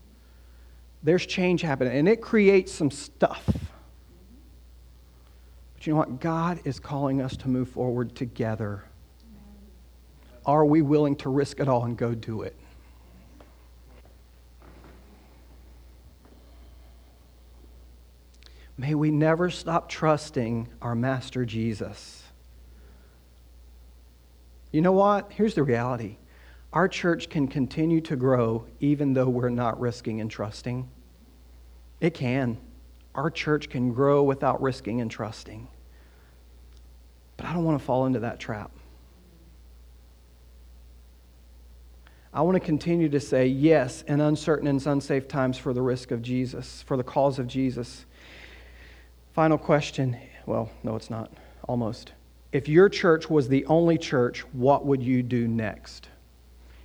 Speaker 1: There's change happening, and it creates some stuff. But you know what? God is calling us to move forward together. Are we willing to risk it all and go do it? May we never stop trusting our Master Jesus. You know what? Here's the reality our church can continue to grow even though we're not risking and trusting. It can. Our church can grow without risking and trusting. But I don't want to fall into that trap. I want to continue to say yes in uncertain and unsafe times for the risk of Jesus, for the cause of Jesus. Final question. Well, no, it's not. Almost. If your church was the only church, what would you do next?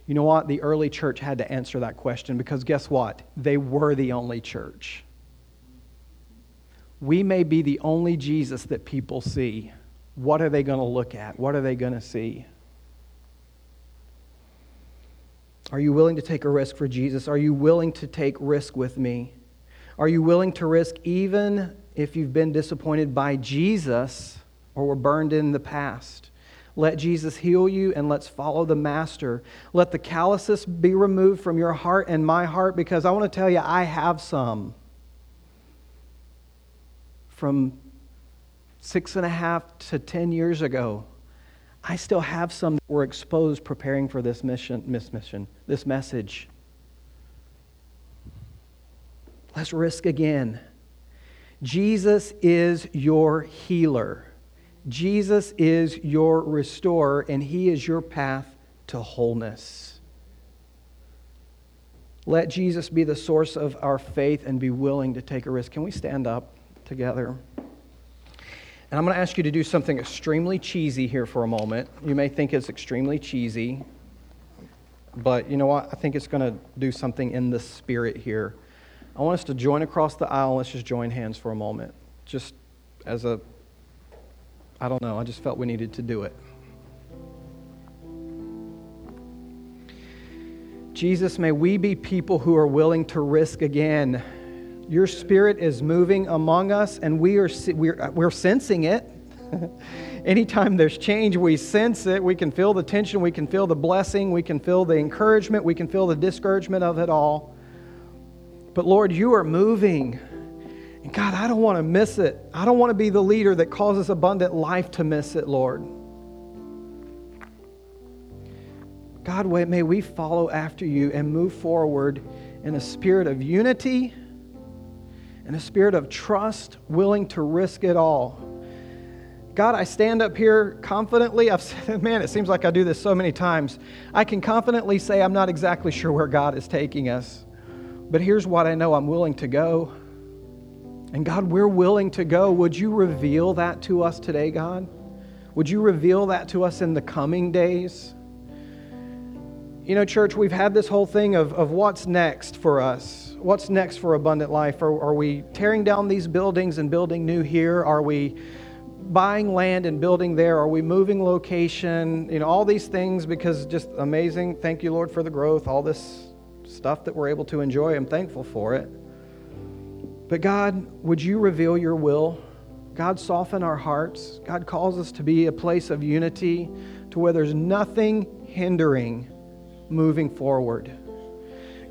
Speaker 1: You know what? The early church had to answer that question because guess what? They were the only church. We may be the only Jesus that people see. What are they going to look at? What are they going to see? Are you willing to take a risk for Jesus? Are you willing to take risk with me? Are you willing to risk even if you've been disappointed by Jesus or were burned in the past? Let Jesus heal you and let's follow the Master. Let the calluses be removed from your heart and my heart because I want to tell you, I have some. From six and a half to ten years ago, I still have some that were exposed preparing for this mission, this mission, this message. Let's risk again. Jesus is your healer. Jesus is your restorer, and He is your path to wholeness. Let Jesus be the source of our faith and be willing to take a risk. Can we stand up together? And I'm going to ask you to do something extremely cheesy here for a moment. You may think it's extremely cheesy, but you know what? I think it's going to do something in the spirit here. I want us to join across the aisle. Let's just join hands for a moment. Just as a I don't know. I just felt we needed to do it. Jesus, may we be people who are willing to risk again. Your spirit is moving among us, and we are, we're, we're sensing it. <laughs> Anytime there's change, we sense it. We can feel the tension, we can feel the blessing, we can feel the encouragement, we can feel the discouragement of it all. But Lord, you are moving. And God, I don't want to miss it. I don't want to be the leader that causes abundant life to miss it, Lord. God, may we follow after you and move forward in a spirit of unity and a spirit of trust, willing to risk it all. God, I stand up here confidently. I've <laughs> said, man, it seems like I do this so many times. I can confidently say I'm not exactly sure where God is taking us. But here's what I know I'm willing to go. And God, we're willing to go. Would you reveal that to us today, God? Would you reveal that to us in the coming days? You know, church, we've had this whole thing of, of what's next for us. What's next for abundant life? Are, are we tearing down these buildings and building new here? Are we buying land and building there? Are we moving location? You know, all these things because just amazing. Thank you, Lord, for the growth, all this stuff that we're able to enjoy. I'm thankful for it. But God, would you reveal your will? God, soften our hearts. God calls us to be a place of unity to where there's nothing hindering moving forward.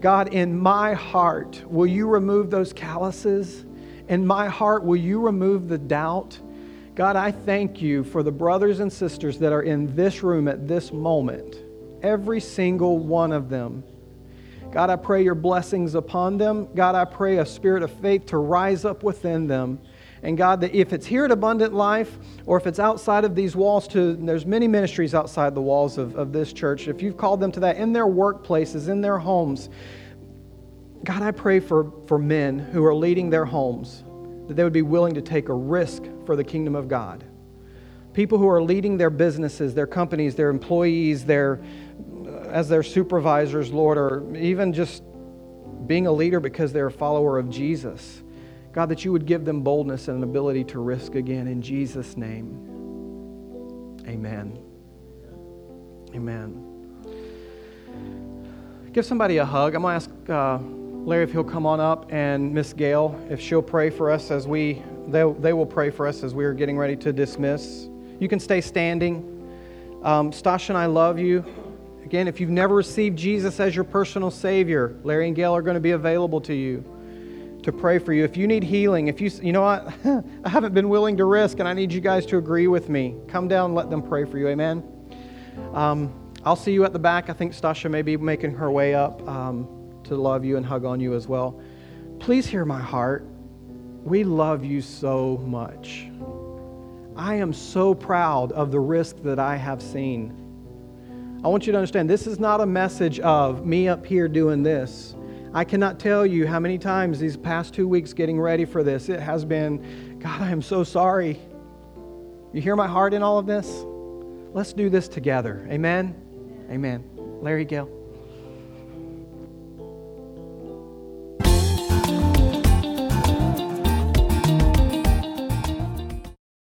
Speaker 1: God, in my heart, will you remove those calluses? In my heart, will you remove the doubt? God, I thank you for the brothers and sisters that are in this room at this moment, every single one of them. God, I pray your blessings upon them. God, I pray a spirit of faith to rise up within them. And God, that if it's here at Abundant Life or if it's outside of these walls, to there's many ministries outside the walls of, of this church. If you've called them to that in their workplaces, in their homes, God, I pray for, for men who are leading their homes that they would be willing to take a risk for the kingdom of God. People who are leading their businesses, their companies, their employees, their as their supervisors, Lord, or even just being a leader because they're a follower of Jesus. God, that you would give them boldness and an ability to risk again in Jesus' name. Amen. Amen. Give somebody a hug. I'm going to ask uh, Larry if he'll come on up and Miss Gail if she'll pray for us as we, they, they will pray for us as we are getting ready to dismiss. You can stay standing. Um, Stasha and I love you. Again, if you've never received Jesus as your personal Savior, Larry and Gail are going to be available to you to pray for you. If you need healing, if you, you know what, <laughs> I haven't been willing to risk and I need you guys to agree with me, come down let them pray for you. Amen. Um, I'll see you at the back. I think Stasha may be making her way up um, to love you and hug on you as well. Please hear my heart. We love you so much. I am so proud of the risk that I have seen I want you to understand this is not a message of me up here doing this. I cannot tell you how many times these past two weeks getting ready for this, it has been, God, I am so sorry. You hear my heart in all of this? Let's do this together. Amen? Amen. Larry Gail.